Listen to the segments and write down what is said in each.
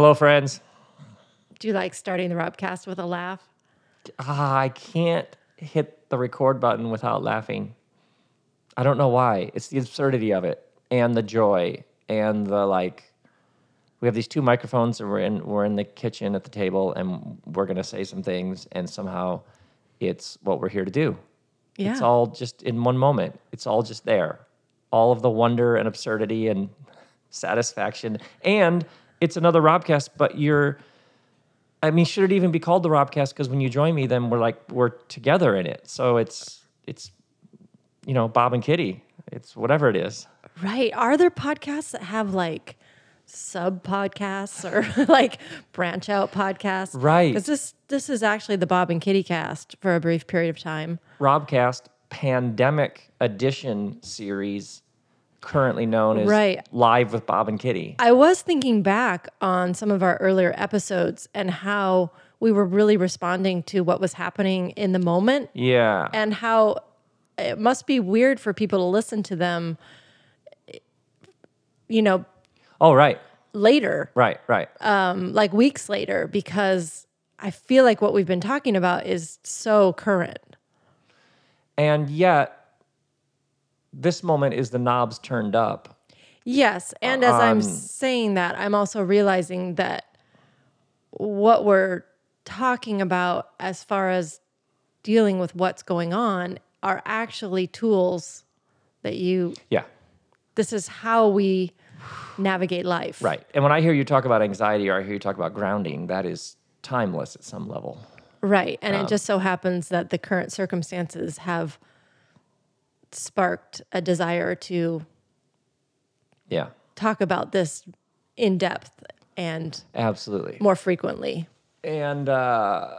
Hello, friends. Do you like starting the Robcast with a laugh? Ah, I can't hit the record button without laughing. I don't know why. It's the absurdity of it and the joy and the like. We have these two microphones and we're in we're in the kitchen at the table and we're gonna say some things and somehow it's what we're here to do. Yeah. It's all just in one moment. It's all just there. All of the wonder and absurdity and satisfaction. And it's another Robcast, but you're I mean, should it even be called the Robcast? Because when you join me, then we're like we're together in it. So it's it's you know Bob and Kitty. It's whatever it is. Right. Are there podcasts that have like sub podcasts or like branch out podcasts? Right. Because this this is actually the Bob and Kitty cast for a brief period of time. Robcast Pandemic Edition series, currently known as Right. Live with Bob and Kitty. I was thinking back on some of our earlier episodes and how we were really responding to what was happening in the moment Yeah. and how it must be weird for people to listen to them, you know, Oh, right, later, right, right. Um, like weeks later, because I feel like what we've been talking about is so current. and yet, this moment is the knobs turned up. Yes. And as I'm Um, saying that, I'm also realizing that what we're talking about as far as dealing with what's going on are actually tools that you, Yeah. this is how we navigate life. Right. And when I hear you talk about anxiety or I hear you talk about grounding, that is timeless at some level. Right. And Um, it just so happens that the current circumstances have sparked a desire to Yeah. talk about this in depth and Absolutely. more frequently. And uh,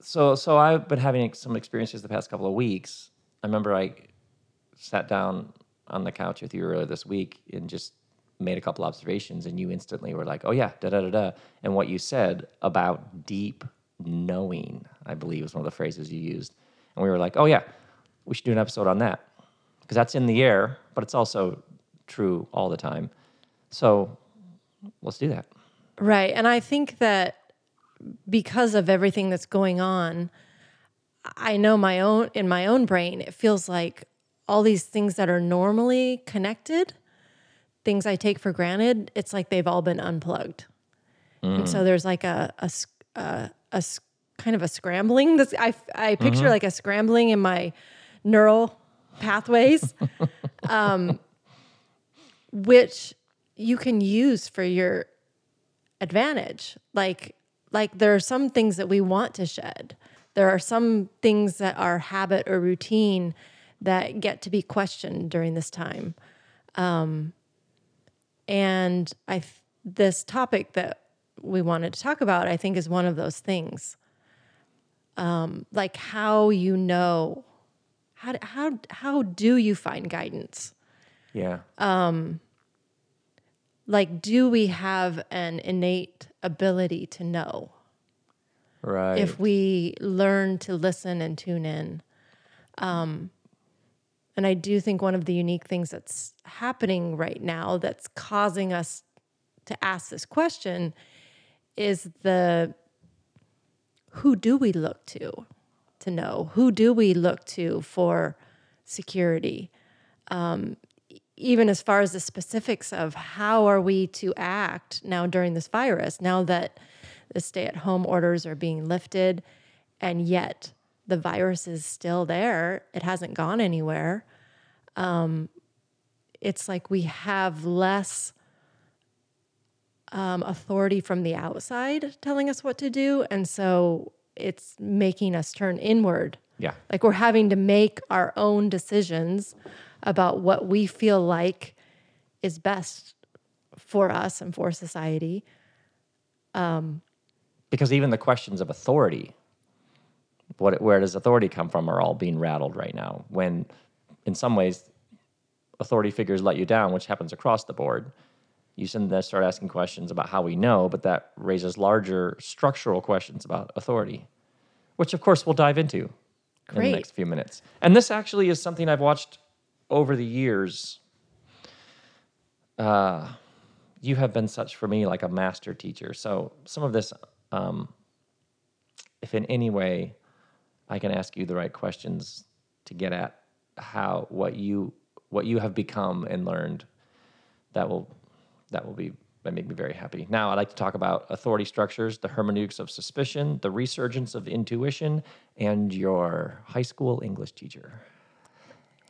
so, so I've been having some experiences the past couple of weeks. I remember I sat down on the couch with you earlier this week and just made a couple observations, and you instantly were like, "Oh yeah, da da da da," and what you said about deep knowing, I believe, was one of the phrases you used, and we were like, "Oh yeah, we should do an episode on that," because that's in the air, but it's also true all the time. So let's do that. Right. And I think that because of everything that's going on, I know my own in my own brain, it feels like all these things that are normally connected, things I take for granted, it's like they've all been unplugged. And so mm. there's like a kind of a scrambling. This I I picture mm-hmm. like a scrambling in my neural pathways, um, which you can use for your advantage. Like like there are some things that we want to shed. There are some things that are habit or routine that get to be questioned during this time. Um, and I th- this topic that we wanted to talk about, I think, is one of those things. Um, like how you know how how how do you find guidance? Yeah. Um Like, do we have an innate ability to know? right. if we learn to listen and tune in. Um, and I do think one of the unique things that's happening right now that's causing us to ask this question is the who do we look to to know? Who do we look to for security? Um, even as far as the specifics of how are we to act now during this virus, now that the stay at home orders are being lifted, and yet the virus is still there. It hasn't gone anywhere. Um, it's like we have less um, authority from the outside telling us what to do. And so it's making us turn inward. yeah. Like we're having to make our own decisions about what we feel like is best for us and for society. Um, because even the questions of authority what where does authority come from are all being rattled right now when in some ways authority figures let you down which happens across the board you then start asking questions about how we know but that raises larger structural questions about authority which of course we'll dive into in the next few minutes. And this actually is something i've watched over the years. Uh, you have been such for me like a master teacher. So some of this, um, if in any way I can ask you the right questions to get at how what you what you have become and learned, that will that will be that make me very happy. Now I'd like to talk about authority structures, the hermeneutics of suspicion, the resurgence of intuition, and your high school English teacher.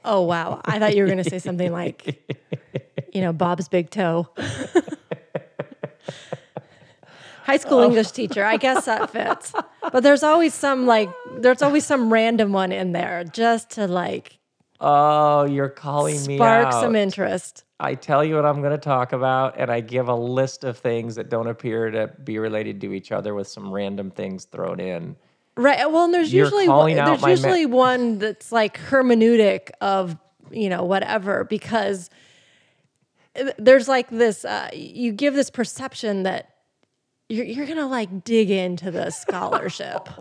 Oh wow! I thought you were going to say something like, you know, Bob's big toe. High school oh. English teacher. I guess that fits. But there's always some like there's always some random one in there just to like Oh, you're calling me spark out. some interest. I tell you what I'm going to talk about, and I give a list of things that don't appear to be related to each other with some random things thrown in. Right. Well, and there's You're usually one, there's ma- usually one that's like hermeneutic of you know whatever because there's like this uh, you give this perception that you're you're gonna like dig into the scholarship.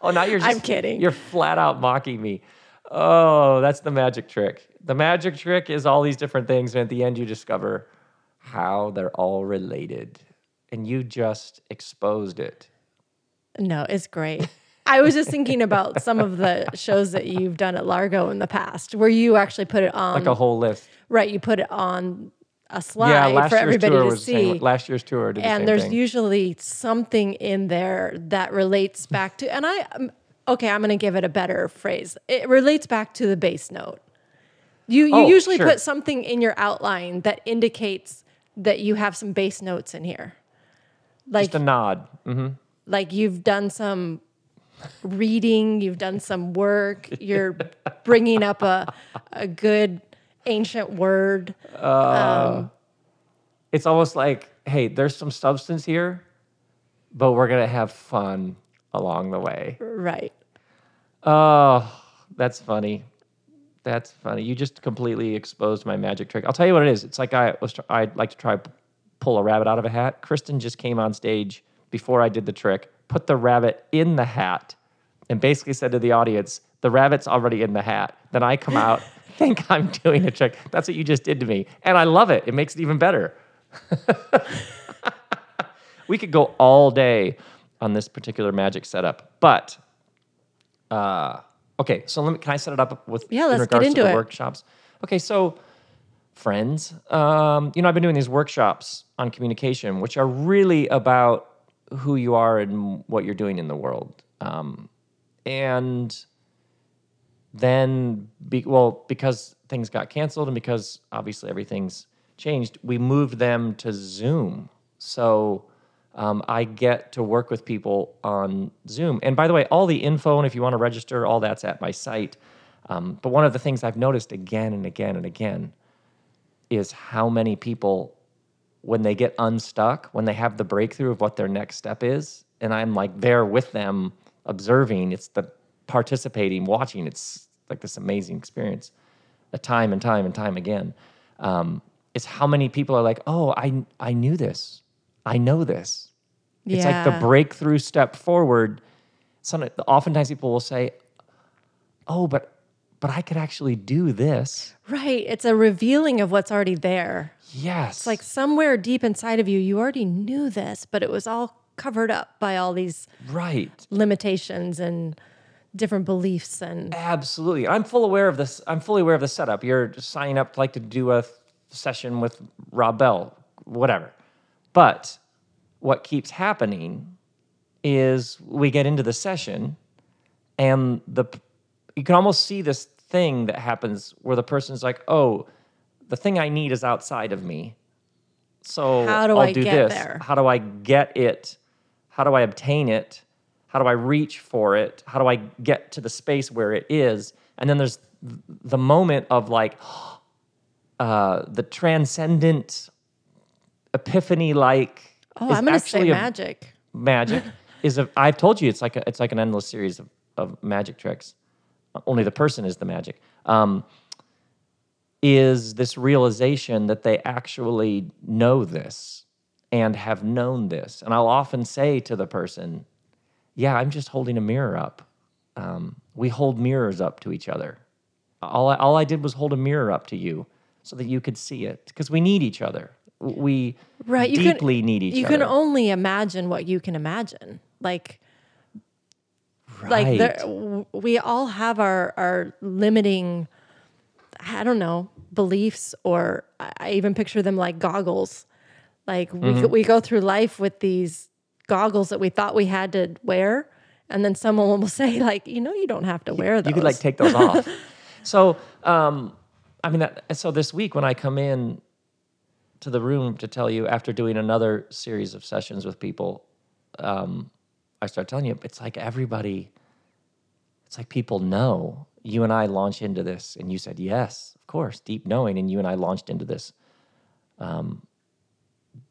Oh, now you're just, I'm kidding. You're flat out mocking me. Oh, that's the magic trick. The magic trick is all these different things, and at the end, you discover how they're all related, and you just exposed it. no, it's great. I was just thinking about some of the shows that you've done at Largo in the past, where you actually put it on. Like a whole list. right, you put it on a slide yeah, for everybody to the see. last year's tour did the and same there's thing. usually something in there that relates back to and i um, okay i'm going to give it a better phrase it relates back to the bass note you you Oh, usually sure. put something in your outline that indicates that you have some bass notes in here like just a nod. hmm like you've done some reading you've done some work you're bringing up a a good ancient word Um, It's almost like, hey, there's some substance here, but we're gonna have fun along the way. right Oh, that's funny. That's funny. You just completely exposed my magic trick. I'll tell you what it is. It's like I was. tr- I'd like to try pull a rabbit out of a hat. Kristen just came on stage before I did the trick, put the rabbit in the hat, and basically said to the audience, "The rabbit's already in the hat." Then I come out, think I'm doing a trick. That's what you just did to me, and I love it. It makes it even better. we could go all day on this particular magic setup, but uh, okay, so let me, can I set it up with Yeah, in let's get regards into to the it. workshops? Okay, so friends, um, you know, I've been doing these workshops on communication, which are really about who you are and what you're doing in the world. Um, and then, be, well, because things got canceled and because obviously everything's changed, we moved them to Zoom. So um, I get to work with people on Zoom. And by the way, all the info and if you want to register, all that's at my site. Um, but one of the things I've noticed again and again and again is how many people, when they get unstuck, when they have the breakthrough of what their next step is, and I'm like there with them observing, it's the participating, watching, it's like this amazing experience, a time and time and time again. Um, is how many people are like, oh, I I knew this, I know this. It's like the breakthrough step forward. Some, oftentimes people will say, oh, but but I could actually do this. right it's a revealing of what's already there Yes. It's like somewhere deep inside of you, you already knew this, but it was all covered up by all these right. limitations and different beliefs. And Absolutely. I'm full aware of this. I'm fully aware of the setup. You're signing up like to do a session with Rob Bell, whatever. But what keeps happening is we get into the session and the you can almost see this thing that happens where the person's like, "Oh, the thing I need is outside of me." So How do I'll I do get this. there? How do I get it? How do I obtain it? How do I reach for it? How do I get to the space where it is? And then there's the moment of like uh, the transcendent epiphany like oh, I'm going to say magic. magic is a I've told you it's like a, it's like an endless series of, of magic tricks. Only the person is the magic. Um, is this realization that they actually know this and have known this. And I'll often say to the person, Yeah, I'm just holding a mirror up. Um, we hold mirrors up to each other. All I, all I did was hold a mirror up to you so that you could see it because we need each other. We right. You deeply can, need each you other. can only imagine what you can imagine. Like, right. like there, we all have our our limiting i don't know beliefs or i even picture them like goggles like we, Mm-hmm. we go through life with these goggles that we thought we had to wear and then someone will say like you know you don't have to wear those you could like take those off. So, um, I mean, that, so this week when I come in to the room to tell you after doing another series of sessions with people, um, I start telling you it's like everybody, it's like people know. You and I launch into this, and you said yes, of course, deep knowing, and you and I launched into this um,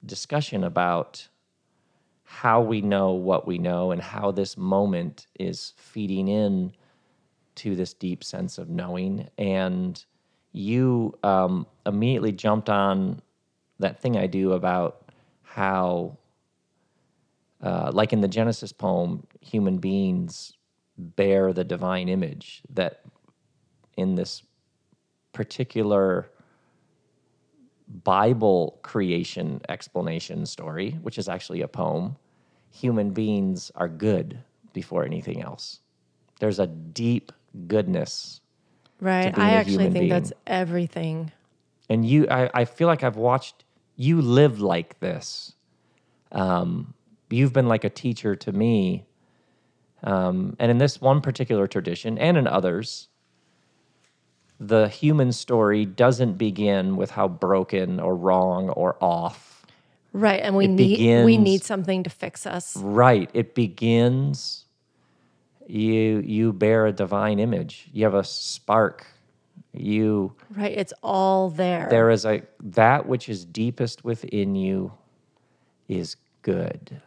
discussion about how we know what we know and how this moment is feeding in to this deep sense of knowing. And you um, immediately jumped on that thing I do about how, uh, like in the Genesis poem, human beings bear the divine image, that in this particular Bible creation explanation story, which is actually a poem, human beings are good before anything else. There's a deep goodness. right being i actually think that's everything And you, I, I feel like I've watched you live like this. Um, you've been like a teacher to me. Um, and in this one particular tradition and in others, the human story doesn't begin with how broken or wrong or off. right and we It need we need something to fix us Right. It begins you you bear a divine image. You have a spark. You right it's all there there is a that which is deepest within you is good.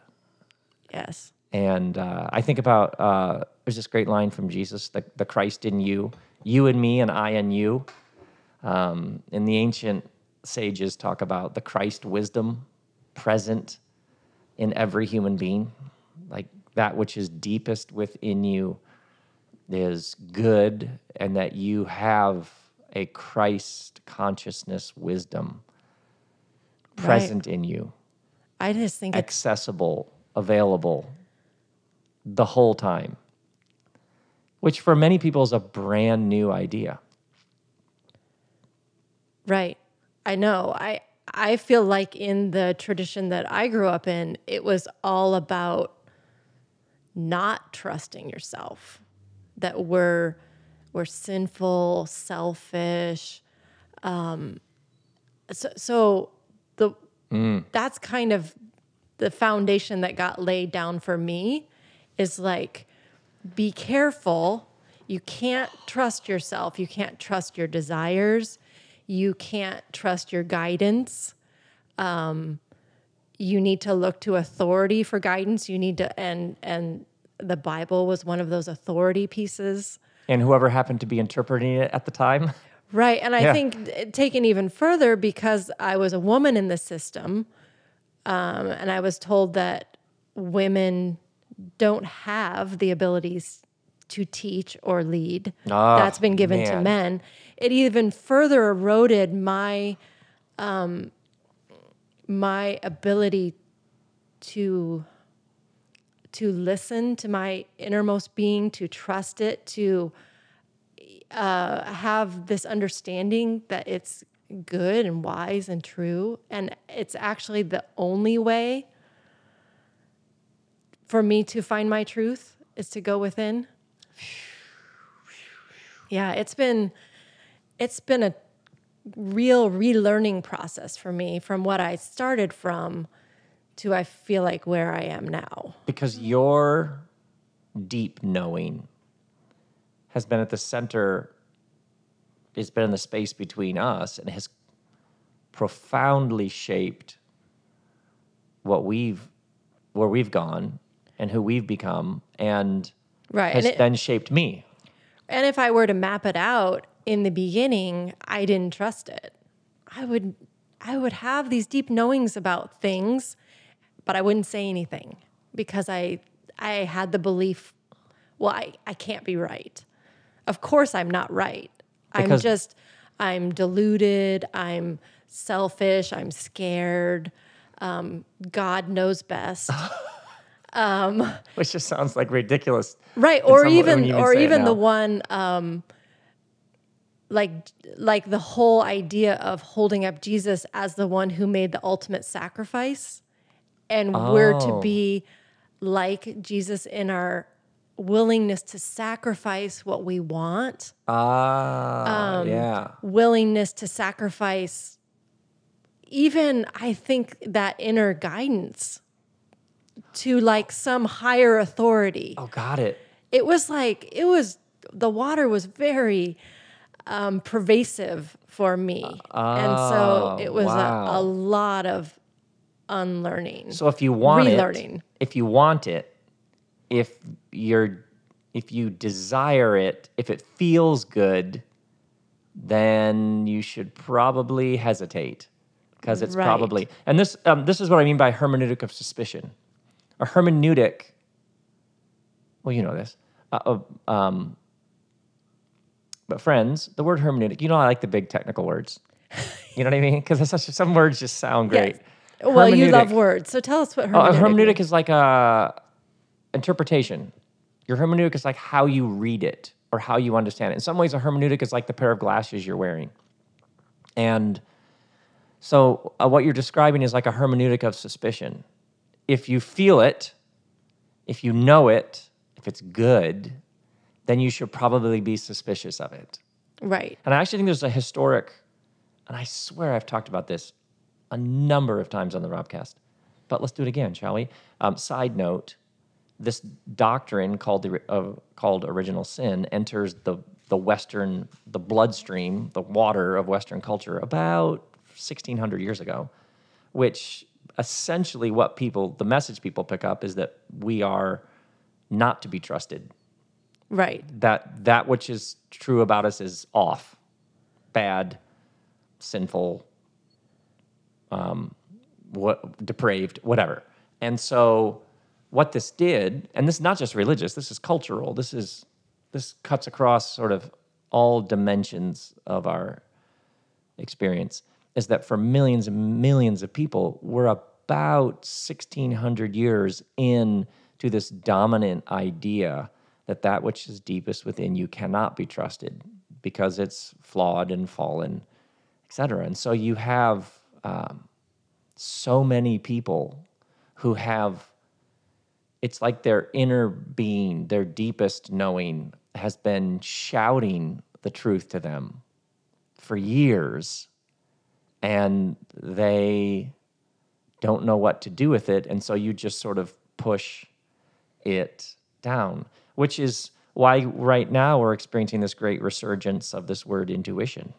yes And uh, I think about uh, there's this great line from Jesus, the, the Christ in you, you and me, and I and you. Um, and the ancient sages talk about the Christ wisdom present in every human being. Like that which is deepest within you is good, and that you have a Christ consciousness wisdom Right. present in you i just think accessible, available the whole time, which for many people is a brand new idea. Right. I know. I I feel like in the tradition that I grew up in, it was all about not trusting yourself. That we're we're sinful, selfish. Um so, so the that's kind of the foundation that got laid down for me is like be careful. You can't trust yourself. You can't trust your desires. You can't trust your guidance. Um, you need to look to authority for guidance. You need to, and and the Bible was one of those authority pieces, And whoever happened to be interpreting it at the time, right? And I Yeah. think th- taken even further because I was a woman in the system, um, and I was told that women don't have the abilities to teach or lead. Ah, That's been given to men. It even further eroded my um, my ability to to listen to my innermost being, to trust it, to uh, have this understanding that it's good and wise and true, and it's actually the only way for me to find my truth is to go within. Yeah, it's been it's been a real relearning process for me from what I started from to I feel like where I am now. because your deep knowing has been at the center, it's been in the space between us and has profoundly shaped what we've, where we've gone and who we've become and Right. has And, it- then shaped me. and if I were to map it out in the beginning, I didn't trust it. I would I would have these deep knowings about things, but I wouldn't say anything because I I had the belief, well, I, I can't be right. Of course I'm not right. I'm just I'm deluded, I'm selfish, I'm scared, um, God knows best. Which just sounds like ridiculous. right or when even or even the one um like like the whole idea of holding up Jesus as the one who made the ultimate sacrifice and we're to Oh. be like Jesus in our willingness to sacrifice what we want Ah, Um, yeah. willingness to sacrifice even i think that inner guidance to like some higher authority Oh, got it. it was like it was the water was very um, pervasive for me and so Oh, it was a, a lot of unlearning So if you want Relearning. it, if you want it, if you're if you desire it, if it feels good, then you should probably hesitate because it's Right. probably and this um, this is what I mean by hermeneutic of suspicion. A hermeneutic. Well, you know this. Uh, um, but friends, the word hermeneutic. You know, I like the big technical words. You know what I mean? Because some words just sound great. Yes. Well you love words so tell us what Uh, hermeneutic, a hermeneutic is like a interpretation. Your hermeneutic is like how you read it or how you understand it. In some ways, a hermeneutic is like the pair of glasses you're wearing. And so, uh, what you're describing is like a hermeneutic of suspicion. If you feel it, if you know it, if it's good, then you should probably be suspicious of it. right And I actually think there's a historic, and I swear I've talked about this a number of times on the Robcast, but let's do it again, shall we? Um, side note: this doctrine called the uh, called original sin enters the the Western the bloodstream, the water of Western culture about 1600 years ago, which essentially what people the message people pick up is that we are not to be trusted. Right. That that which is true about us is off, bad, sinful, um, what depraved, whatever. And so, what this did, and this is not just religious, this is cultural. This is this cuts across sort of all dimensions of our experience. Is that for millions and millions of people, we're about 1600 years in to this dominant idea that that which is deepest within you cannot be trusted because it's flawed and fallen, et cetera. And so you have um, so many people who have it's like their inner being, their deepest knowing has been shouting the truth to them for years and they don't know what to do with it and so you just sort of push it down which is why right now we're experiencing this great resurgence of this word intuition.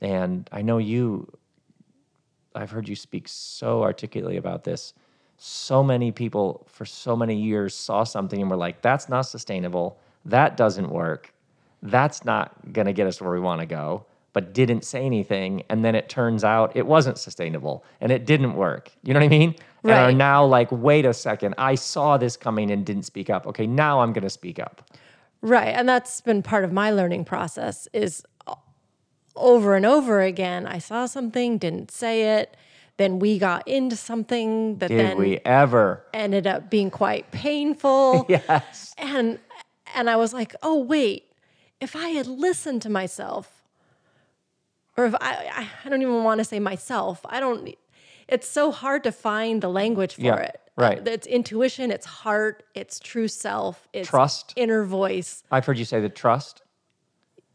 And i know you i've heard you speak so articulately about this. So many people for so many years saw something and were like that's not sustainable. That doesn't work. That's not going to get us where we want to go but didn't say anything. And then it turns out it wasn't sustainable and it didn't work. You know what i mean? And are now like wait a second. I saw this coming and didn't speak up. Okay now i'm going to speak up. Right. And that's been part of my learning process is over and over again, I saw something, didn't say it. Then we got into something that did then we ever ended up being quite painful. yes And and I was like, oh wait, if I had listened to myself, or if I I, don't even want to say myself, I don't it's so hard to find the language for Yeah, it. right. It's intuition, it's heart, it's true self, it's Trust. inner voice. i've heard you say the trust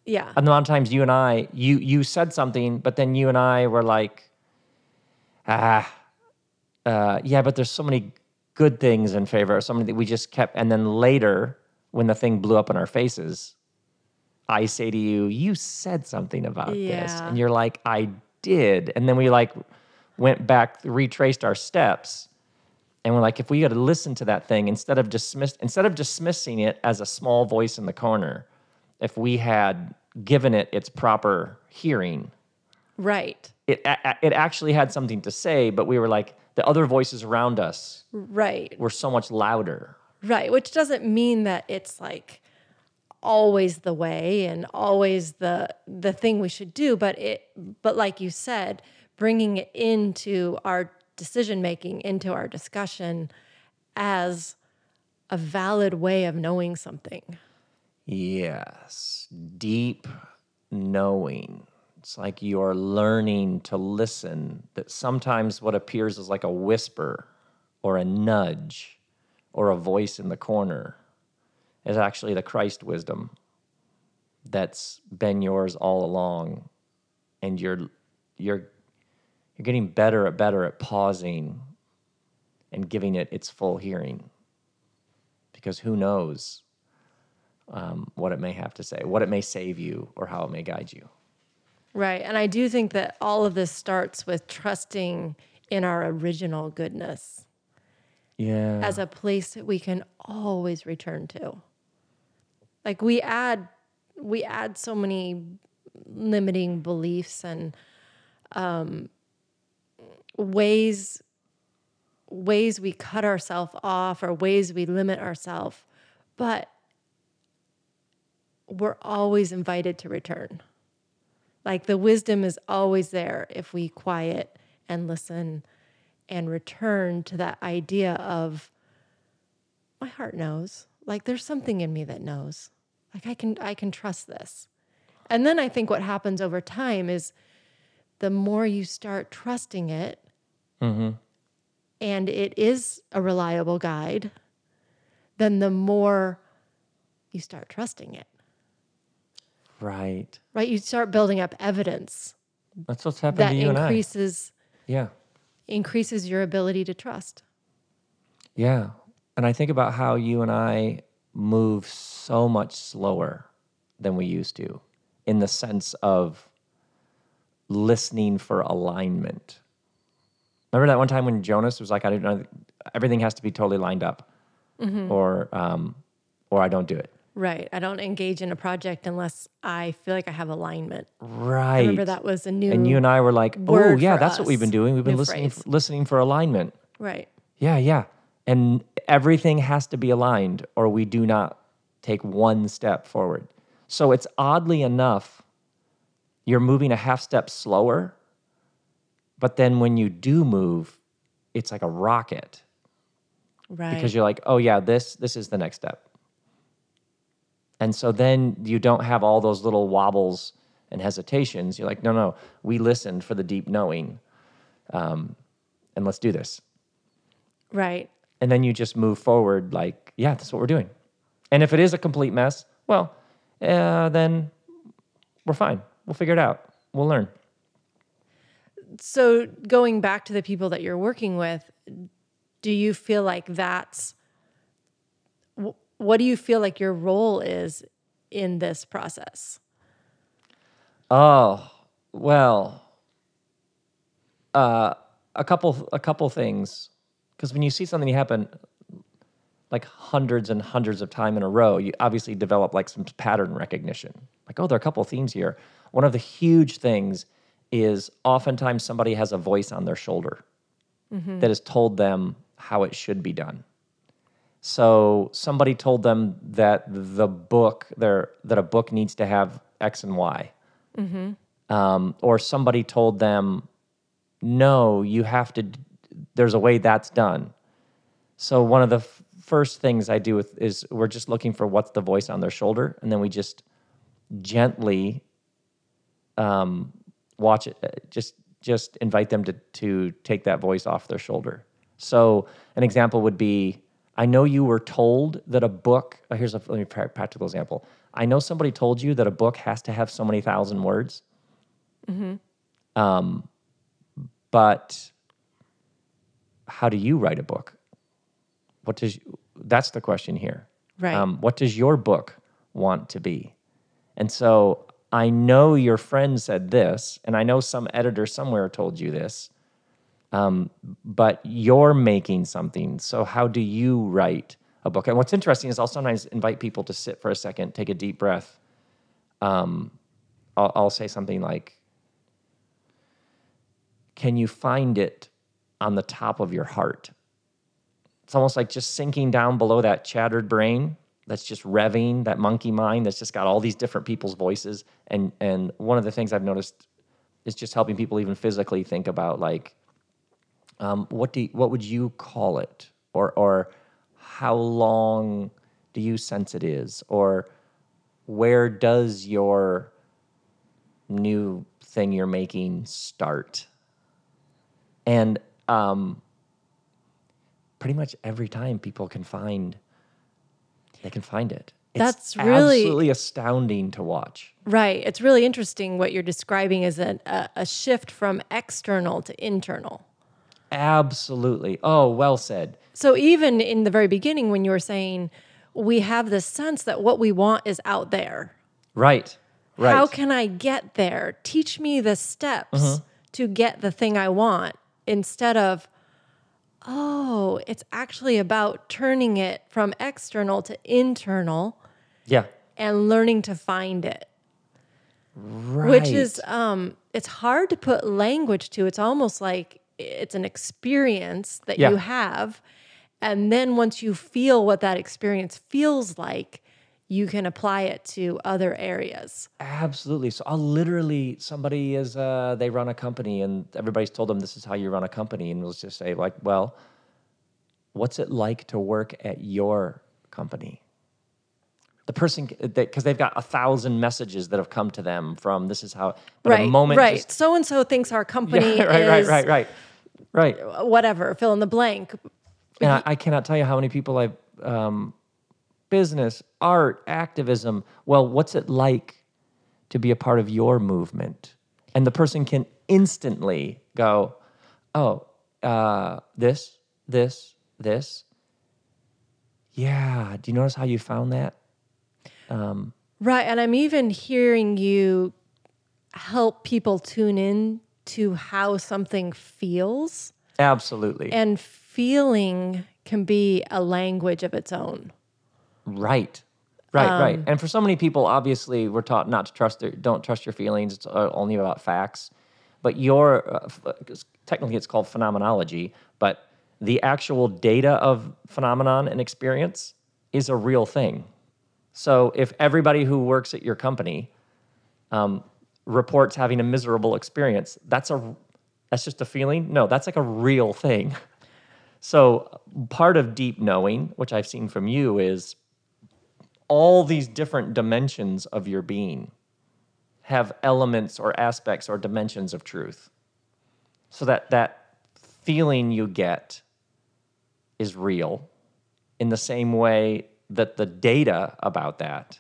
Yeah. And the amount of times you and I, you you said something, but then you and I were like, ah, uh, yeah, but there's so many good things in favor, so many that we just kept. And then later, when the thing blew up in our faces, I say to you, you said something about this, and you're like, I did. And then we like went back, retraced our steps, and we're like, if we got to listen to that thing instead of dismiss, instead of dismissing it as a small voice in the corner, if we had given it its proper hearing, Right. it it actually had something to say. But we were like, the other voices around us Right. were so much louder. Right. Which doesn't mean that it's like always the way and always the the thing we should do but it but like you said bringing it into our decision making into our discussion as a valid way of knowing something Yes. Deep knowing. It's like you're learning to listen, that sometimes what appears as like a whisper or a nudge or a voice in the corner is actually the Christ wisdom that's been yours all along. And you're you're you're getting better at better at pausing and giving it its full hearing. Because who knows um, what it may have to say, what it may save you, or how it may guide you. Right. And I do think that all of this starts with trusting in our original goodness Yeah. as a place that we can always return to. Like we add we add so many limiting beliefs and um, ways ways we cut ourselves off or ways we limit ourselves, but we're always invited to return. Like the wisdom is always there if we quiet and listen and return to that idea of my heart knows. Like there's something in me that knows. Like I can I can trust this. And then I think what happens over time is the more you start trusting it mm-hmm. and it is a reliable guide, then the more you start trusting it. Right. Right? You start building up evidence That's what's happened that to you and I. increases Yeah. increases your ability to trust. Yeah. And I think about how you and I move so much slower than we used to in the sense of listening for alignment. Remember that one time when Jonas was like, I don't know, everything has to be totally lined up or, um, or I don't do it. Right. I don't engage in a project unless I feel like I have alignment. Right. I remember that was a new And you and I were like, oh, yeah, that's what we've been doing. We've been New listening, phrase. listening for alignment. right. Yeah, yeah. And everything has to be aligned or we do not take one step forward. So it's oddly enough, you're moving a half step slower, but then when you do move, it's like a rocket Right. because you're like, oh yeah, this this is the next step. And so then you don't have all those little wobbles and hesitations. You're like, no, no, we listened for the deep knowing, um, and let's do this. Right. and then you just move forward like yeah that's what we're doing. And if it is a complete mess well uh, then we're fine. We'll figure it out. We'll learn. So going back to the people that you're working with, do you feel like that's what do you feel like your role is in this process? oh well uh, a couple a couple things. Because when you see something happen like hundreds and hundreds of time in a row you obviously develop like some pattern recognition. Like oh there are a couple of themes here. One of the huge things is oftentimes somebody has a voice on their shoulder that has told them how it should be done so somebody told them that the book there that a book needs to have x and y. Um, or somebody told them no you have to there's a way that's done. So one of the f- first things i do with is we're just looking for what's the voice on their shoulder and then we just gently um, watch it uh, just just invite them to to take that voice off their shoulder. So an example would be i know you were told that a book uh, here's a let me practical example. I know somebody told you that a book has to have so many thousand words. Hmm. um, but how do you write a book? What does that's the question here. Right. um, what does your book want to be? And so I know your friend said this, and I know some editor somewhere told you this, um, but you're making something. So, how do you write a book? And what's interesting is I'll sometimes invite people to sit for a second, take a deep breath. Um, I'll, I'll say something like, Can you find it on the top of your heart? It's almost like just sinking down below that chattered brain that's just revving, that monkey mind that's just got all these different people's voices. And and one of the things I've noticed is just helping people even physically think about like, um, what do you, what would you call it, or or how long do you sense it is, or where does your new thing you're making start? And um, pretty much every time people can find they can find it. It's That's really- absolutely astounding to watch. Right. It's really interesting what you're describing as a, a, a shift from external to internal. Absolutely. Oh, well said. So even in the very beginning, when you were saying we have this sense that what we want is out there, Right. Right. how can I get there? Teach me the steps to get the thing I want instead of, oh, it's actually about turning it from external to internal yeah. and learning to find it. Right. which is um it's hard to put language to it's almost like it's an experience that Yeah. you have and then once you feel what that experience feels like you can apply it to other areas Absolutely. So I'll literally somebody is uh they run a company and everybody's told them this is how you run a company and we'll just say like, well, what's it like to work at your company? The person because they've got a thousand messages that have come to them from this is how but right a moment right so and so thinks our company yeah, right, right, is right, right, right. Whatever fill in the blank And I, I cannot tell you how many people I've um, business, art, activism. Well, what's it like to be a part of your movement? And the person can instantly go, "Oh, uh, this, this, this." Yeah. Do you notice how you found that? right and i'm even hearing you help people tune in to how something feels Absolutely. And feeling can be a language of its own. Right. Right, right. Um, And for so many people, obviously, we're taught not to trust their, don't trust your feelings. It's uh, only about facts. But your, uh, technically it's called phenomenology, but the actual data of phenomenon and experience is a real thing. So if everybody who works at your company um, reports having a miserable experience, that's a, that's just a feeling? No, that's like a real thing. So part of deep knowing, which I've seen from you, is all these different dimensions of your being have elements or aspects or dimensions of truth. So that that feeling you get is real in the same way that the data about that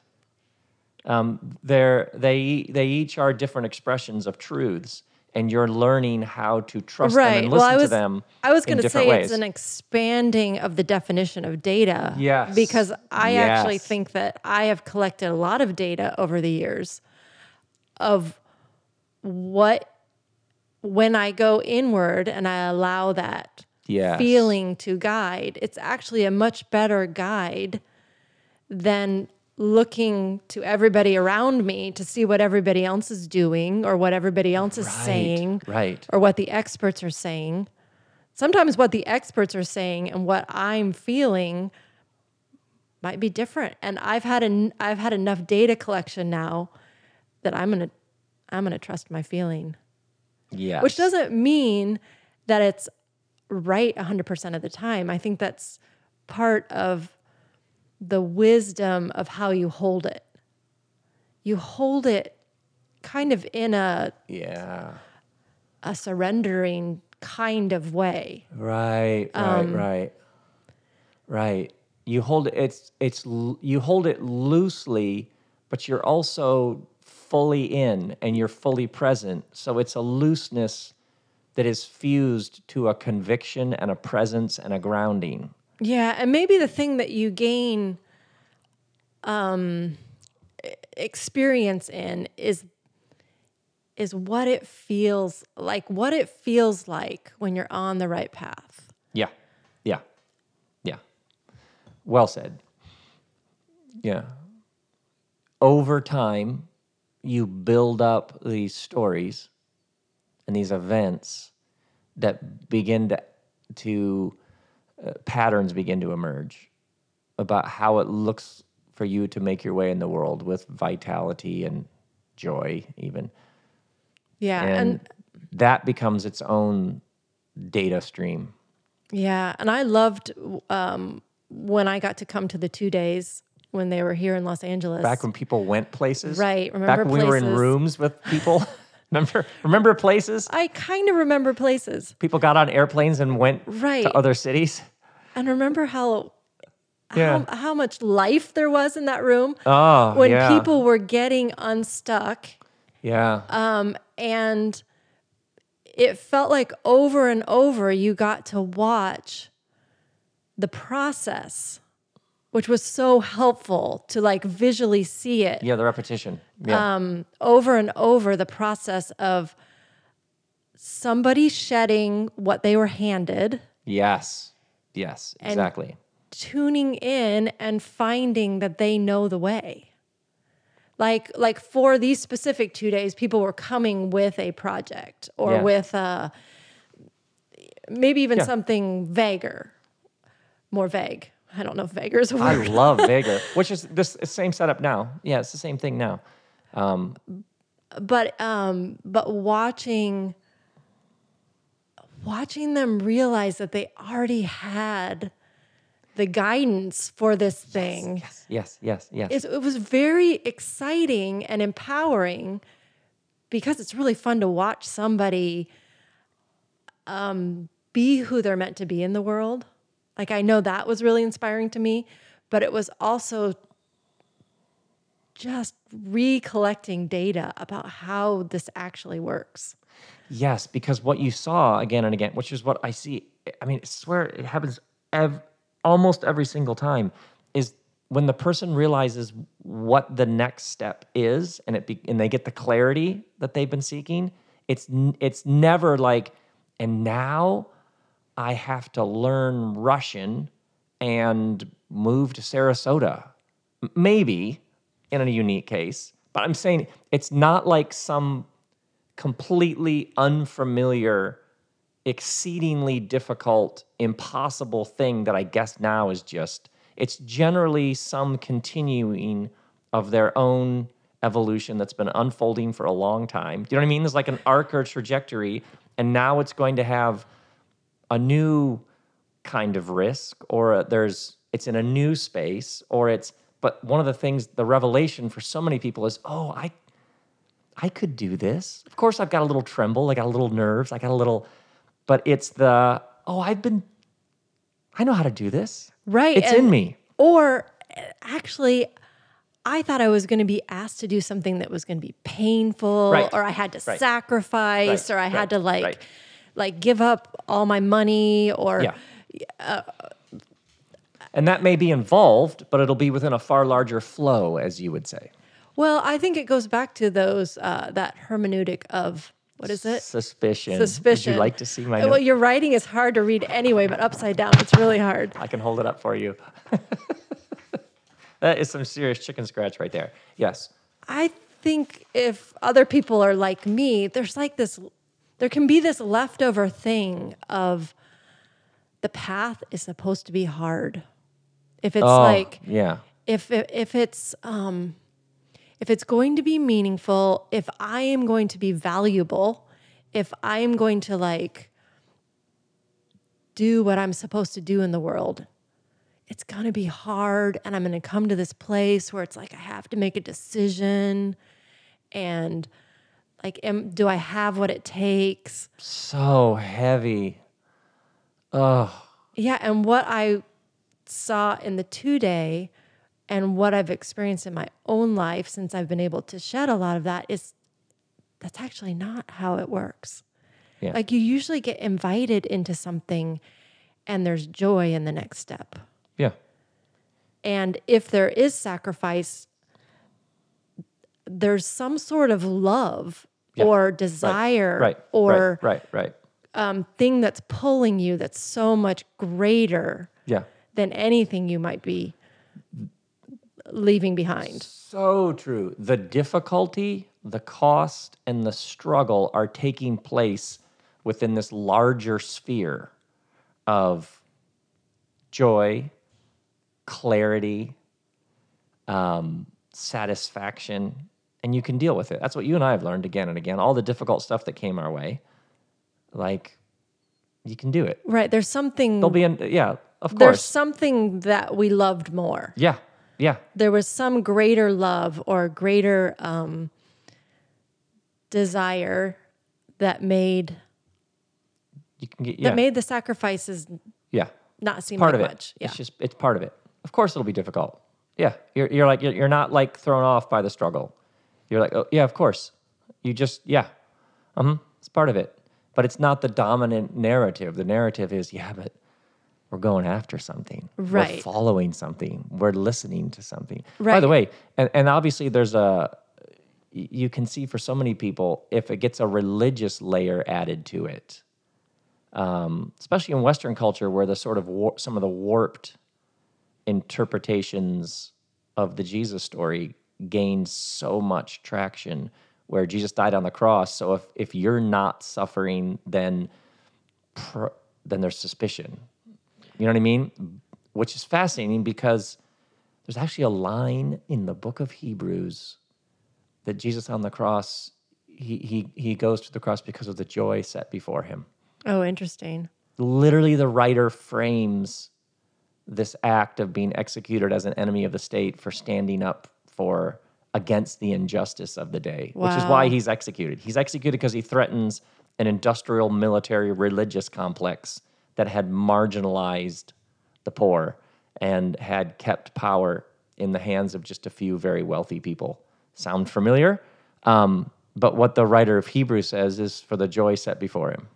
um, they're, they they each are different expressions of truths and you're learning how to trust them and listen I was to them I was going to say ways. it's an expanding of the definition of data. Yes. Because I actually think that I have collected a lot of data over the years of what when I go inward and I allow that Yes. feeling to guide, it's actually a much better guide than looking to everybody around me to see what everybody else is doing or what everybody else is saying right. or what the experts are saying. Sometimes what the experts are saying and what I'm feeling might be different. And I've had an I've had enough data collection now that I'm gonna I'm gonna trust my feeling. Yeah. Which doesn't mean that it's right 100% of the time. I think that's part of the wisdom of how you hold it. You hold it kind of in a, Yeah. a surrendering kind of way. Right, right, Um, right. Right. You hold it it's it's you hold it loosely, but you're also fully in and you're fully present. So it's a looseness that is fused to a conviction and a presence and a grounding. Yeah, and maybe the thing that you gain um, experience in is is what it feels like. What it feels like when you're on the right path. Yeah. Yeah. Yeah. Well said. Yeah. Over time, you build up these stories and these events that begin to, to uh, patterns begin to emerge about how it looks for you to make your way in the world with vitality and joy, even. Yeah. And, And, that becomes its own data stream. yeah. And I loved um, when I got to come to the two days when they were here in Los Angeles. Back when people went places. Right, Remember Back when we were in rooms with people. remember remember places? I kind of remember places. People got on airplanes and went Right. to other cities. And remember how Yeah. how, how much life there was in that room Oh, when yeah. people were getting unstuck Yeah. Um, and it felt like over and over you got to watch the process which was so helpful to like visually see it yeah, the repetition. Yeah. um, over and over the process of somebody shedding what they were handed yes. Yes, exactly. tuning in and finding that they know the way like like for these specific two days people were coming with a project or Yeah. with a maybe even Yeah. something vaguer more vague i don't know if vaguer is a word I love vaguer, which is this same setup now. Yeah, it's the same thing now. but um but watching watching them realize that they already had the guidance for this thing Yes, yes, yes, yes. it's, it was very exciting and empowering because it's really fun to watch somebody um, be who they're meant to be in the world. Like I know that was really inspiring to me, but it was also just recollecting data about how this actually works. Yes, because what you saw again and again, which is what I see. I mean, I swear it happens ev- almost every single time, is when the person realizes what the next step is, and it be, and they get the clarity that they've been seeking. It's n- it's never like, and now I have to learn Russian and move to Sarasota. M- Maybe in a unique case, but I'm saying it's not like some completely unfamiliar, exceedingly difficult, impossible thing that I guess now is just, it's generally some continuing of their own evolution that's been unfolding for a long time. Do you know what I mean? There's like an arc or trajectory, and now it's going to have a new kind of risk, or there's, it's in a new space, or it's, but one of the things, the revelation for so many people is, oh, I I could do this. Of course, I've got a little tremble, I got a little nerves, I got a little, but it's the, oh, I've been, I know how to do this. Right. It's in me. Or uh, actually, I thought I was going to be asked to do something that was going to be painful, Right. or I had to Right. sacrifice, Right. or I had to like, like give up all my money, or Yeah. And that may be involved, but it'll be within a far larger flow, as you would say. well, I think it goes back to those uh, that hermeneutic of what is it? Suspicion. Suspicion. Would you like to see my Well, your writing is hard to read anyway, but upside down, it's really hard. I can hold it up for you. that is some serious chicken scratch right there. Yes. I think if other people are like me, there's like this, there can be this leftover thing of the path is supposed to be hard. If it's Oh, like, yeah. if if it's um, if it's going to be meaningful, if I am going to be valuable, if I am going to like do what I'm supposed to do in the world, it's going to be hard and I'm going to come to this place where it's like I have to make a decision and like am, do I have what it takes? So heavy. Oh, Yeah, and what I saw in the two day and what I've experienced in my own life since I've been able to shed a lot of that is that's actually not how it works. Yeah. Like you usually get invited into something and there's joy in the next step. yeah. And if there is sacrifice, there's some sort of love Yeah, or desire Right. or right, right, right. um, thing that's pulling you that's so much greater Yeah. Than anything you might be leaving behind. So true. The difficulty, the cost, and the struggle are taking place within this larger sphere of joy, clarity, um, satisfaction, and you can deal with it. That's what you and I have learned again and again. All the difficult stuff that came our way, like you can do it. Right. There's something There'll be, an, yeah, of there's something that we loved more. yeah, yeah, There was some greater love or greater um, desire that made you can get, yeah, that made the sacrifices yeah. not seem part like of it. much. Yeah. It's just it's part of it. Of course, it'll be difficult. Yeah, you're you're like you're, you're not like thrown off by the struggle. You're like, oh yeah, of course. You just yeah, um, it's part of it. But it's not the dominant narrative. The narrative is yeah, but we're going after something. We're Right. following something. We're listening to something. Right. By the way, and, and obviously there's a you can see for so many people if it gets a religious layer added to it um, especially in Western culture, where the sort of war- some of the warped interpretations of the Jesus story gained so much traction, where Jesus died on the cross. So if if you're not suffering, then pr- then there's suspicion. You know what I mean? Which is fascinating because there's actually a line in the book of Hebrews that Jesus on the cross he he he goes to the cross because of the joy set before him Oh, interesting. literally the writer frames this act of being executed as an enemy of the state for standing up for against the injustice of the day which is why he's executed he's executed because he threatens an industrial military religious complex that had marginalized the poor and had kept power in the hands of just a few very wealthy people sound familiar um, but what the writer of hebrews says is for the joy set before him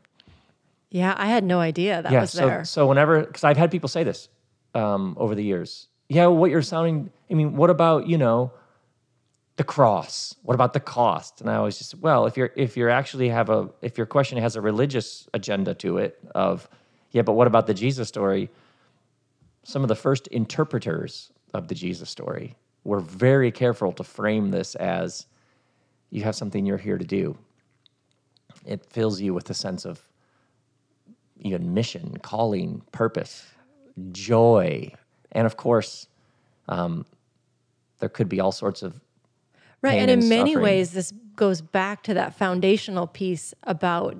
Yeah, I had no idea that yeah, was so, there. So whenever, because I've had people say this um, over the years. Yeah, what you're sounding. I mean, what about you know, the cross? What about the cost? And I always just well, if you're if you're actually have a if your question has a religious agenda to it of yeah, but what about the Jesus story? Some of the first interpreters of the Jesus story were very careful to frame this as you have something you're here to do. It fills you with a sense of even mission, calling, purpose, joy, and of course, um, there could be all sorts of Right. And in and many ways, this goes back to that foundational piece about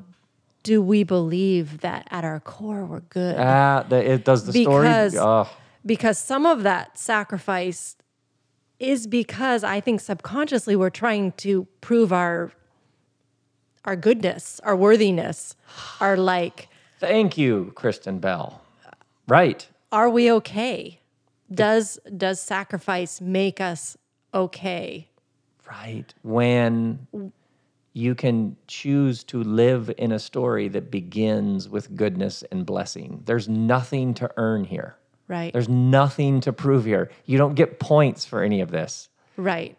do we believe that at our core we're good? ah. The, it does the Because- story. Oh, because some of that sacrifice is because I think subconsciously we're trying to prove our our goodness, our worthiness, our like, thank you, Kristen Bell. Right. are we okay? Does does sacrifice make us okay? Right. When you can choose to live in a story that begins with goodness and blessing, there's nothing to earn here. Right. There's nothing to prove here. You don't get points for any of this. Right.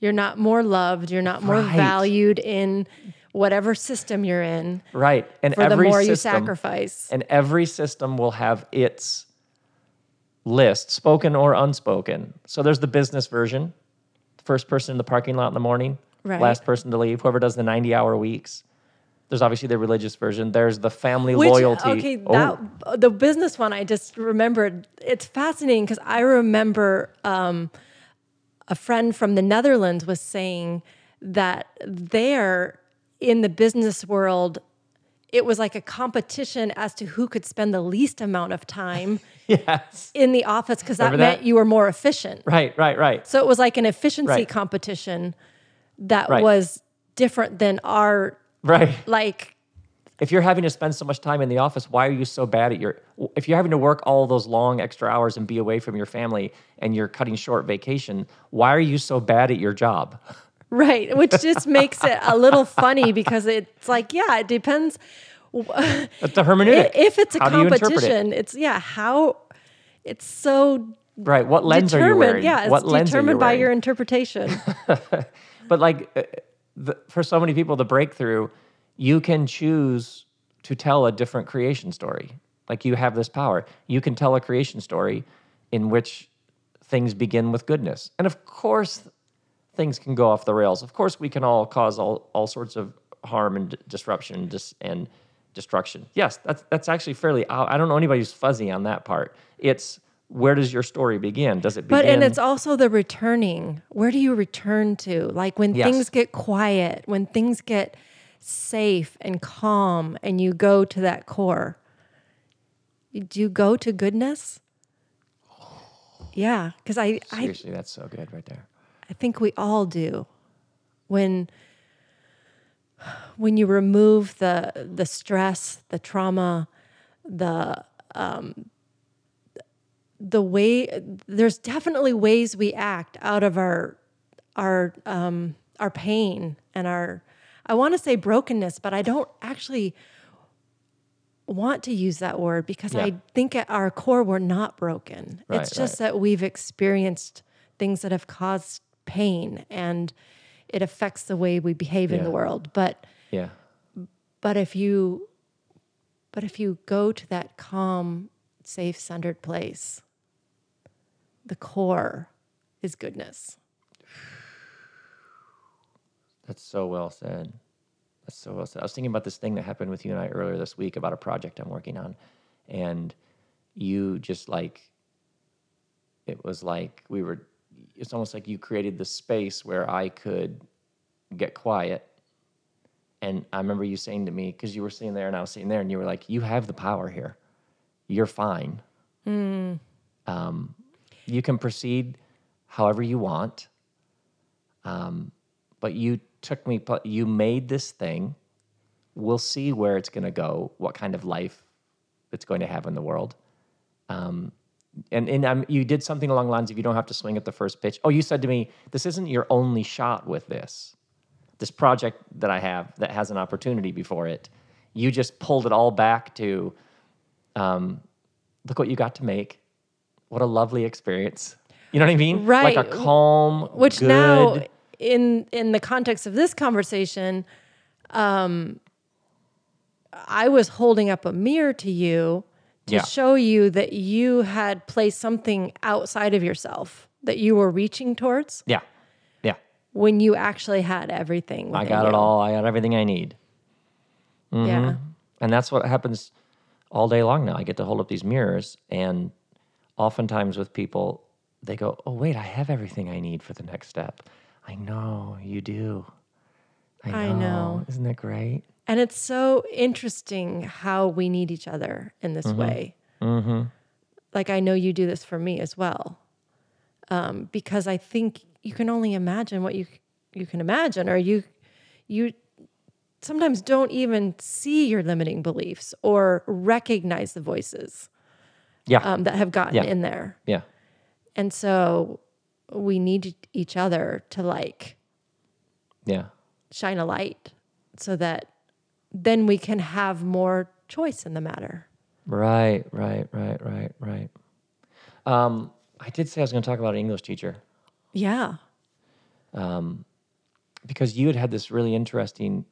You're not more loved, you're not more Right. valued in whatever system you're in Right. And for the every more you sacrifice. And every system will have its list, spoken or unspoken. So there's the business version, first person in the parking lot in the morning, Right. last person to leave, whoever does the 90 hour weeks. There's obviously the religious version. There's the family Which, loyalty. okay, Oh, that the business one I just remembered. It's fascinating because I remember um, a friend from the Netherlands was saying that there in the business world, it was like a competition as to who could spend the least amount of time yes. in the office because that that? meant you were more efficient. Right, right, right. So it was like an efficiency Right. competition that Right. was different than our Right. like if you're having to spend so much time in the office, why are you so bad at your? If you're having to work all those long extra hours and be away from your family, and you're cutting short vacation, why are you so bad at your job? Right, which just makes it a little funny because it's like, yeah, it depends. That's the hermeneutic. If it's a How interpret it? competition, it's yeah, how it's so Right. What lens are you wearing? Yeah, it's what lens are you determined by your interpretation. But like, uh, the, for so many people, the breakthrough, you can choose to tell a different creation story. Like you have this power. You can tell a creation story in which things begin with goodness, and of course, things can go off the rails. Of course, we can all cause all, all sorts of harm and disruption and dis- and destruction. Yes, that's that's actually fairly. I don't know anybody who's fuzzy on that part. It's where does your story begin? Does it begin? But and it's also the returning. Where do you return to? Like when Yes. things get quiet, when things get safe and calm, and you go to that core. Do you go to goodness? Yeah, because I, I seriously, that's so good right there. I think we all do. When when you remove the the stress, the trauma, the um, the way there's definitely ways we act out of our our um, our pain and our I want to say brokenness, but I don't actually want to use that word because Yeah. I think at our core we're not broken. Right, it's just that we've experienced things that have caused pain and it affects the way we behave in the world. But Yeah. but if you but if you go to that calm, safe, centered place, the core is goodness. That's so well said. That's so well said. I was thinking about this thing that happened with you and I earlier this week about a project I'm working on. And you just like, it was like we were, it's almost like you created the space where I could get quiet. And I remember you saying to me, because you were sitting there and I was sitting there, and you were like, You have the power here. You're fine. Um, you can proceed however you want but you took me you made this thing. We'll see where it's going to go what kind of life it's going to have in the world. Um, and and um, you did something along the lines of you don't have to swing at the first pitch. Oh you said to me this isn't your only shot with this. This project that i have that has an opportunity before it you just pulled it all back to um, look what you got to make what a lovely experience you know what i mean Right. like a calm Which good, now in in the context of this conversation, um I was holding up a mirror to you to Yeah. show you that you had placed something outside of yourself that you were reaching towards yeah yeah when you actually had everything. I got it all. I got everything I need. Yeah. And that's what happens all day long now. I get to hold up these mirrors, and oftentimes with people, they go, Oh, wait, I have everything I need for the next step. I know you do. I know. I know. Isn't that great? And it's so interesting how we need each other in this way. Like I know you do this for me as well, um, because I think you can only imagine what you you can imagine, or you you sometimes don't even see your limiting beliefs or recognize the voices Yeah. um, that have gotten Yeah. in there, yeah. and so we need each other to like Yeah. shine a light so that then we can have more choice in the matter. Right, right, right, right, right. Um, I did say I was going to talk about an English teacher. Yeah. um because you had had this really interesting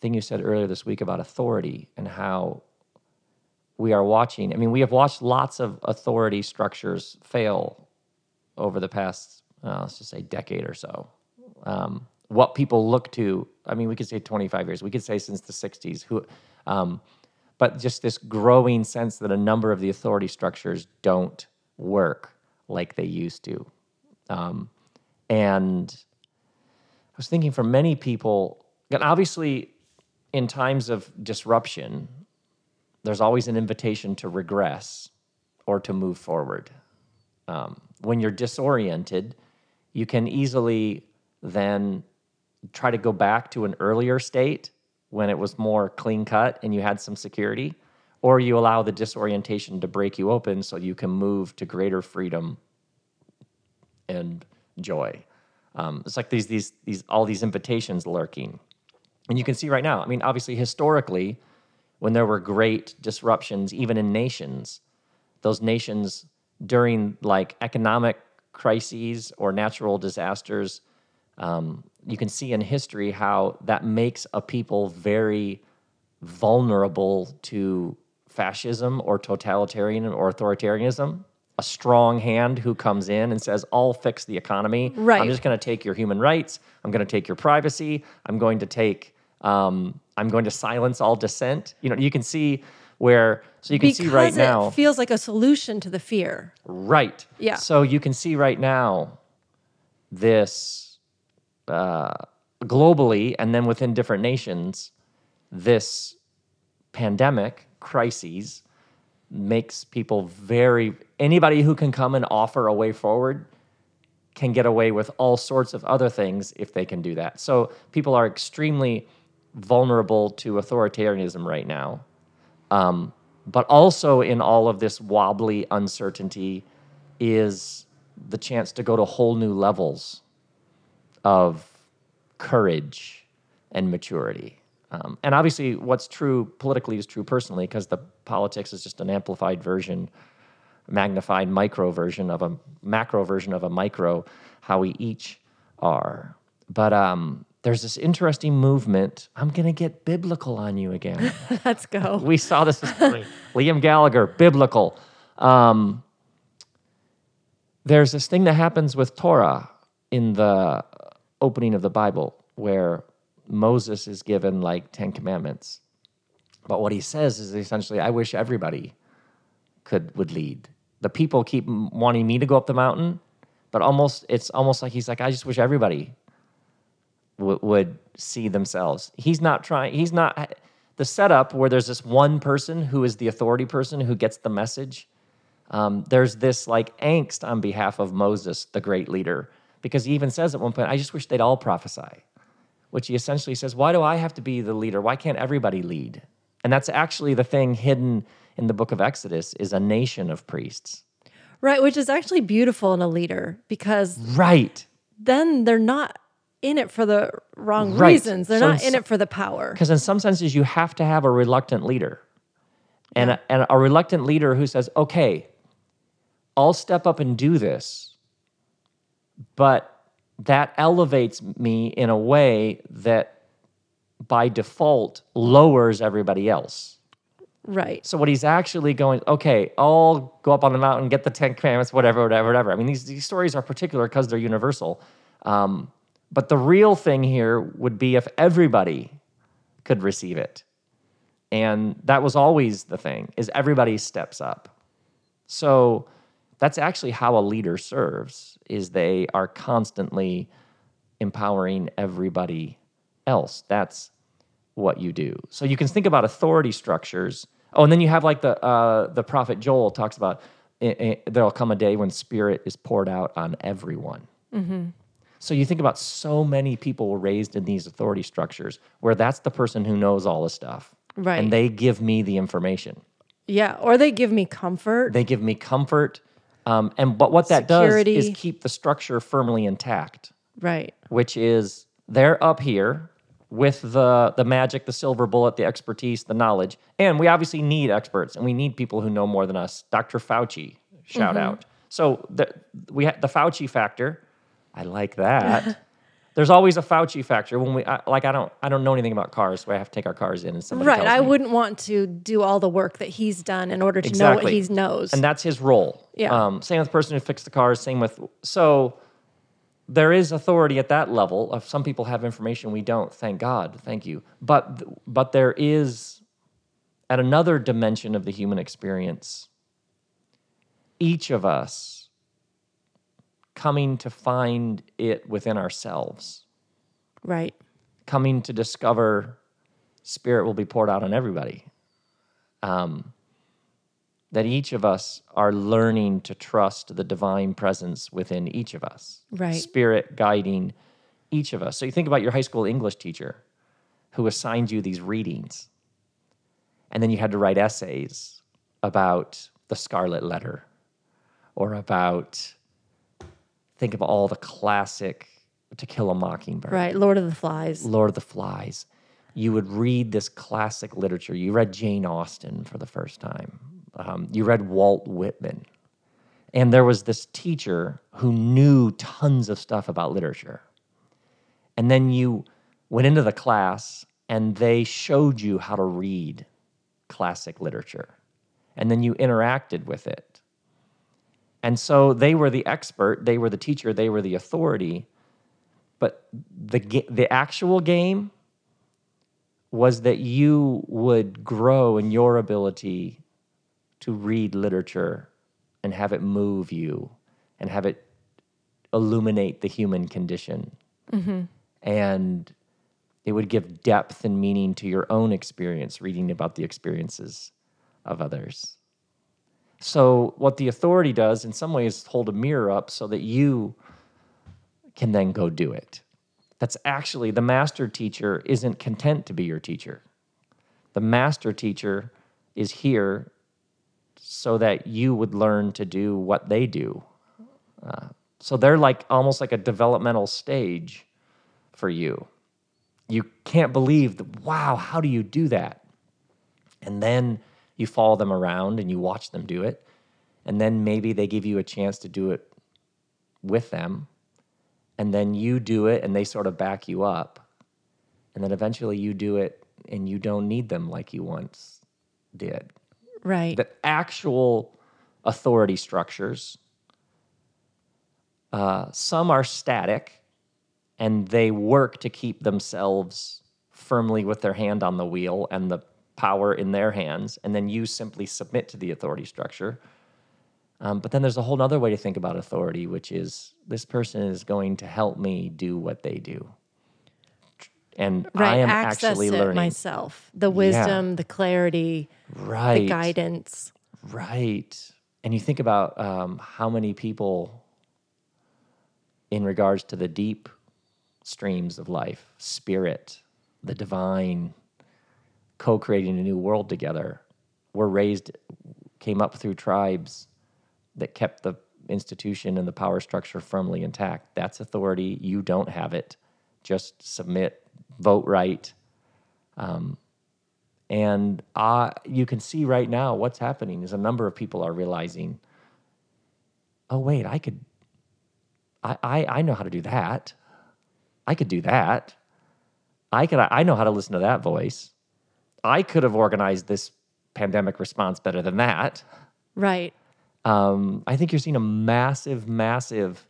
thing you said earlier this week about authority and how we are watching. I mean, we have watched lots of authority structures fail over the past, uh, let's just say, decade or so. Um, what people look to, I mean, we could say 25 years, we could say since the 60s, who, um, but just this growing sense that a number of the authority structures don't work like they used to. Um, and I was thinking for many people, and obviously in times of disruption, there's always an invitation to regress or to move forward. Um, when you're disoriented, you can easily then try to go back to an earlier state when it was more clean cut and you had some security, or you allow the disorientation to break you open so you can move to greater freedom and joy. Um, it's like these these these all these invitations lurking, and you can see right now. I mean, obviously, historically, when there were great disruptions, even in nations, those nations during like economic crises or natural disasters, um, you can see in history how that makes a people very vulnerable to fascism or totalitarian or authoritarianism. A strong hand who comes in and says, I'll fix the economy. Right. I'm just going to take your human rights. I'm going to take your privacy. I'm going to take, um, I'm going to silence all dissent. You know, you can see where so you can see right because now it feels like a solution to the fear. Right. Yeah. So you can see right now this uh, globally and then within different nations, this pandemic crises makes people very anybody who can come and offer a way forward can get away with all sorts of other things if they can do that. So people are extremely vulnerable to authoritarianism right now. Um, but also in all of this wobbly uncertainty is the chance to go to whole new levels of courage and maturity. Um, and obviously, what's true politically is true personally because the politics is just an amplified version, magnified micro version of a macro version of a micro, how we each are. But um, there's this interesting movement. I'm going to get biblical on you again. Let's go. we saw this this morning. Liam Gallagher, biblical. Um, there's this thing that happens with Torah in the opening of the Bible where Moses is given like 10 commandments. But what he says is essentially, I wish everybody could would lead. The people keep wanting me to go up the mountain, but almost it's almost like he's like, I just wish everybody w- would see themselves. He's not trying. He's not the setup where there's this one person who is the authority person who gets the message. Um, there's this like angst on behalf of Moses, the great leader, because he even says at one point, "I just wish they'd all prophesy," which he essentially says, "Why do I have to be the leader? Why can't everybody lead?" And that's actually the thing hidden in the book of Exodus is a nation of priests. Right, which is actually beautiful in a leader because Right. then they're not in it for the wrong Right. reasons. They're So not in it for the power. Because in some senses, you have to have a reluctant leader. And, a, and a reluctant leader who says, okay, I'll step up and do this, but that elevates me in a way that by default lowers everybody else. Right. So what he's actually going, okay, I'll go up on the mountain, get the Ten Commandments, whatever, whatever, whatever. I mean, these, these stories are particular because they're universal. Um, but the real thing here would be if everybody could receive it. And that was always the thing, is everybody steps up. So that's actually how a leader serves, is they are constantly empowering everybody else. That's what you do. So you can think about authority structures. Oh, and then you have like the uh, the prophet Joel talks about eh, eh, there'll come a day when spirit is poured out on everyone. So you think about so many people were raised in these authority structures where that's the person who knows all the stuff, Right. And they give me the information. Yeah. Or they give me comfort. They give me comfort. Um, and but what that Security. does is keep the structure firmly intact. right. which is they're up here with the the magic, the silver bullet, the expertise, the knowledge, and we obviously need experts and we need people who know more than us. Dr. Fauci, shout out. So the we ha- the Fauci factor, I like that. There's always a Fauci factor when we I, like. I don't. I don't know anything about cars, so I have to take our cars in and somebody. Right. I me. wouldn't want to do all the work that he's done in order to know what Exactly. he knows. and that's his role. Yeah. Um, same with the person who fixed the cars. Same with so there is authority at that level. If some people have information we don't. Thank God. Thank you. But but there is at another dimension of the human experience. Each of us coming to find it within ourselves, right. coming to discover spirit will be poured out on everybody. Um, that each of us are learning to trust the divine presence within each of us. Right. Spirit guiding each of us. So you think about your high school English teacher who assigned you these readings, and then you had to write essays about the Scarlet Letter or about, think of all the classic To Kill a Mockingbird. Right. Lord of the Flies. Lord of the Flies. You would read this classic literature. You read Jane Austen for the first time. Um, you read Walt Whitman. And there was this teacher who knew tons of stuff about literature. And then you went into the class and they showed you how to read classic literature. And then you interacted with it. And so they were the expert, they were the teacher, they were the authority. But the the actual game was that you would grow in your ability to read literature and have it move you and have it illuminate the human condition. Mm-hmm. And it would give depth and meaning to your own experience, reading about the experiences of others. So, what the authority does in some ways hold a mirror up so that you can then go do it. That's actually the master teacher isn't content to be your teacher. The master teacher is here so that you would learn to do what they do. Uh, so they're like almost like a developmental stage for you. You can't believe that, wow, how do you do that? And then you follow them around and you watch them do it. And then maybe they give you a chance to do it with them. And then you do it and they sort of back you up. And then eventually you do it and you don't need them like you once did. Right. The actual authority structures, uh, some are static and they work to keep themselves firmly with their hand on the wheel and the power in their hands, and then you simply submit to the authority structure. Um, but then there's a whole other way to think about authority, which is this person is going to help me do what they do. And right. I am Access actually it learning. myself. The wisdom, the clarity, right. the guidance. Right. And you think about um, how many people, in regards to the deep streams of life, spirit, the divine, co creating a new world together, were raised, came up through tribes that kept the institution and the power structure firmly intact. That's authority. You don't have it. Just submit, vote right. Um, and uh, you can see right now what's happening is a number of people are realizing, oh, wait, I could, I, I, I know how to do that. I could do that. I could, I know how to listen to that voice. I could have organized this pandemic response better than that. Right. Um, I think you're seeing a massive, massive.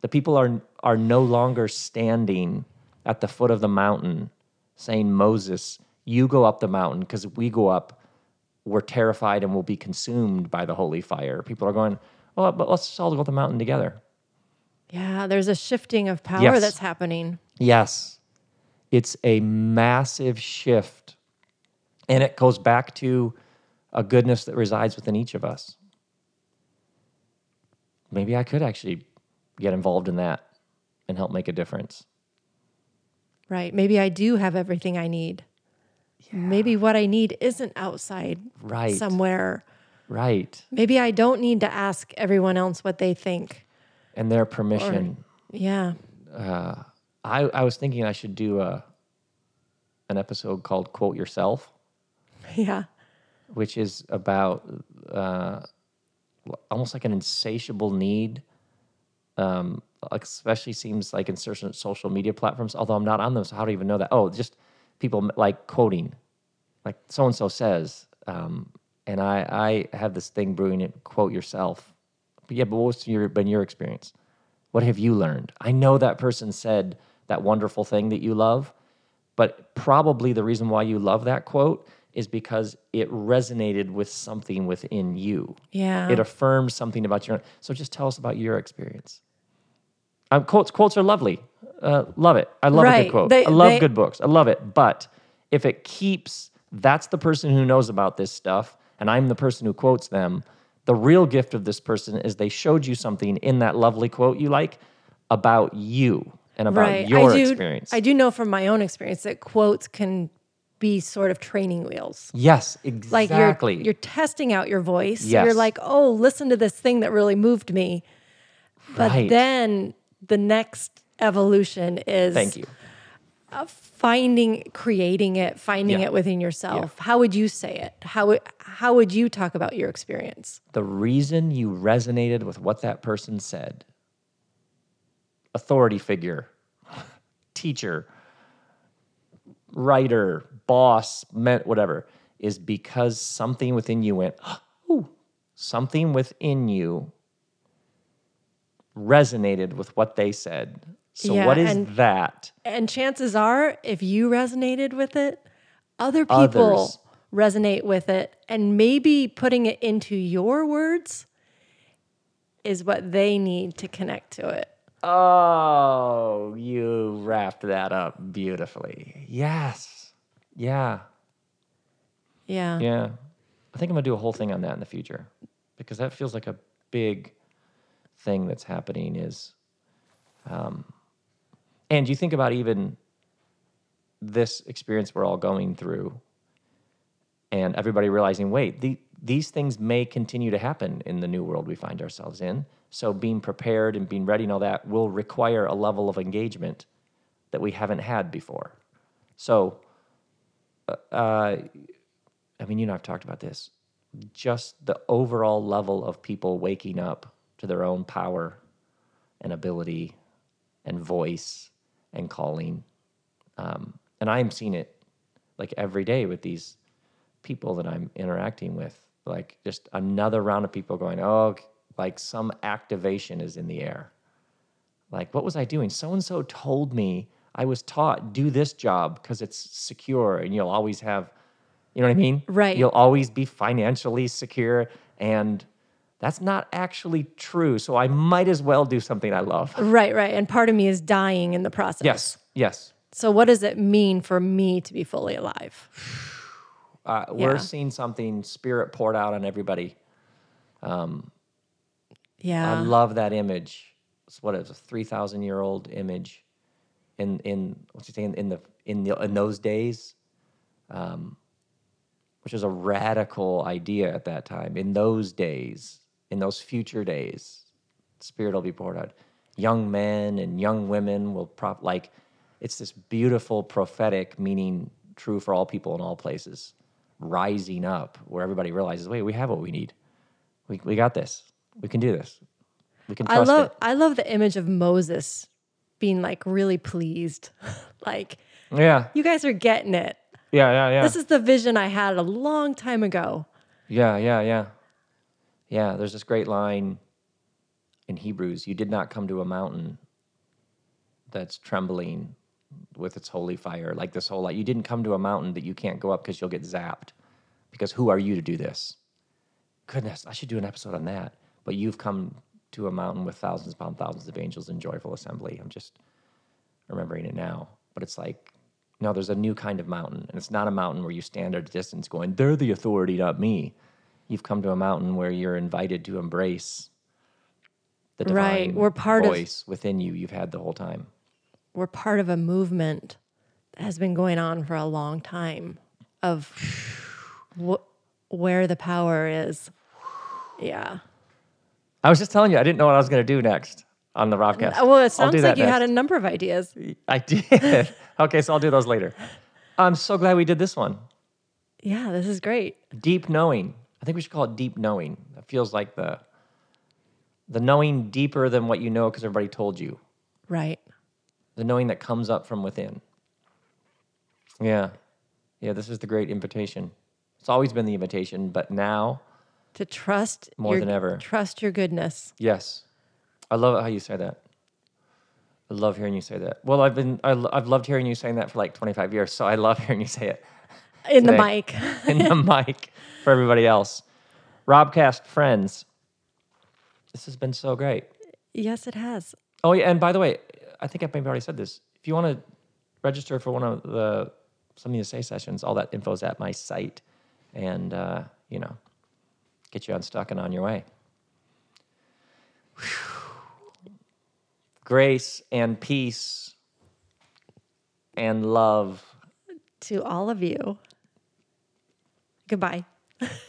The people are are no longer standing at the foot of the mountain, saying, "Moses, you go up the mountain because we go up, we're terrified and we'll be consumed by the holy fire." People are going, "Well, but let's just all go up the mountain together." Yeah. There's a shifting of power Yes. that's happening. Yes, it's a massive shift, and it goes back to a goodness that resides within each of us. Maybe I could actually get involved in that and help make a difference. Right. Maybe I do have everything I need. Maybe what I need isn't outside Right. somewhere. Right. Maybe I don't need to ask everyone else what they think. And their permission. Yeah. Uh, I, I was thinking I should do a an episode called Quote Yourself, Yeah. which is about uh, almost like an insatiable need. Um, especially seems like in certain social media platforms, although I'm not on them, so how do I even know that? Oh, just people like quoting, like so and so says. Um, and I, I have this thing brewing it, quote yourself. But yeah, but what's your been your experience? What have you learned? I know that person said that wonderful thing that you love, but probably the reason why you love that quote is because it resonated with something within you. Yeah. It affirms something about your. So just tell us about your experience. Um, quotes quotes are lovely. Uh, love it. I love a good quote. They- I love they- good books. I love it. But if it keeps, that's the person who knows about this stuff, and I'm the person who quotes them. The real gift of this person is they showed you something in that lovely quote you like about you and about right. your I do, experience. I do know from my own experience that quotes can be sort of training wheels. yes, Like exactly. you're you're testing out your voice. Yes. you're like, oh, listen to this thing that really moved me. But Right. then the next evolution is Thank you. Uh, finding creating it finding Yeah. it within yourself how would you say it how would how would you talk about your experience the reason you resonated with what that person said authority figure teacher writer boss meant whatever is because something within you went ooh something within you resonated with what they said so Yeah, what is and- that and chances are if you resonated with it other people Others. resonate with it and maybe putting it into your words is what they need to connect to it. Oh, you wrapped that up beautifully. Yes. Yeah. Yeah. Yeah. I think I'm going to do a whole thing on that in the future because that feels like a big thing that's happening is um and you think about even this experience we're all going through and everybody realizing wait the, these things may continue to happen in the new world we find ourselves in so being prepared and being ready and all that will require a level of engagement that we haven't had before so uh, I mean, you and I've talked about this. Just the overall level of people waking up to their own power and ability and voice and calling. Um, and I'm seeing it like every day with these people that I'm interacting with. Like just another round of people going, oh, like some activation is in the air. Like, what was I doing? So and so told me I was taught do this job because it's secure and you'll always have, you know what I mean? Right. You'll always be financially secure. And that's not actually true. So I might as well do something I love. Right, right. And part of me is dying in the process. Yes, yes. So what does it mean for me to be fully alive? Uh, we're Yeah. seeing something spirit poured out on everybody. Um, Yeah. I love that image. It's what is a three thousand year old image, in in what's he saying in the in the in those days, um, which was a radical idea at that time. In those days, in those future days, spirit will be poured out. Young men and young women will prop like it's this beautiful prophetic meaning true for all people in all places, rising up where everybody realizes, wait, we have what we need. We we got this. We can do this. We can I love it. I love the image of Moses being like really pleased. like, Yeah, you guys are getting it. yeah, yeah, yeah. This is the vision I had a long time ago. Yeah, yeah, yeah. Yeah, there's this great line in Hebrews You did not come to a mountain that's trembling with its holy fire, like this whole light. You didn't come to a mountain that you can't go up because you'll get zapped. Because who are you to do this? Goodness, I should do an episode on that. But you've come to a mountain with thousands upon thousands of angels in joyful assembly. I'm just remembering it now. But it's like, no, there's a new kind of mountain. And it's not a mountain where you stand at a distance going, they're the authority, not me. You've come to a mountain where you're invited to embrace the divine Right, we're part of- voice within you you've had the whole time. We're part of a movement that has been going on for a long time of wh- where the power is. Yeah. I was just telling you, I didn't know what I was going to do next on the Robcast. Well, it sounds like you had a number of ideas. I did. okay, so I'll do those later. I'm so glad we did this one. Yeah, this is great. Deep knowing. I think we should call it deep knowing. It feels like the the knowing deeper than what you know because everybody told you. Right. The knowing that comes up from within. Yeah. Yeah, this is the great invitation. It's always been the invitation, but now, To trust More your, than ever. Trust your goodness. yes. I love how you say that. I love hearing you say that. Well, I've been I, I've loved hearing you saying that for like 25 years, so I love hearing you say it. In the mic. in the mic for everybody else. Robcast friends, this has been so great. yes, it has. Oh yeah, and by the way, I think I maybe already said this. If you want to register for one of the something to say sessions, all that info is at my site, and uh, you know, get you unstuck and on your way. Whew. Grace and peace and love. To all of you. Goodbye.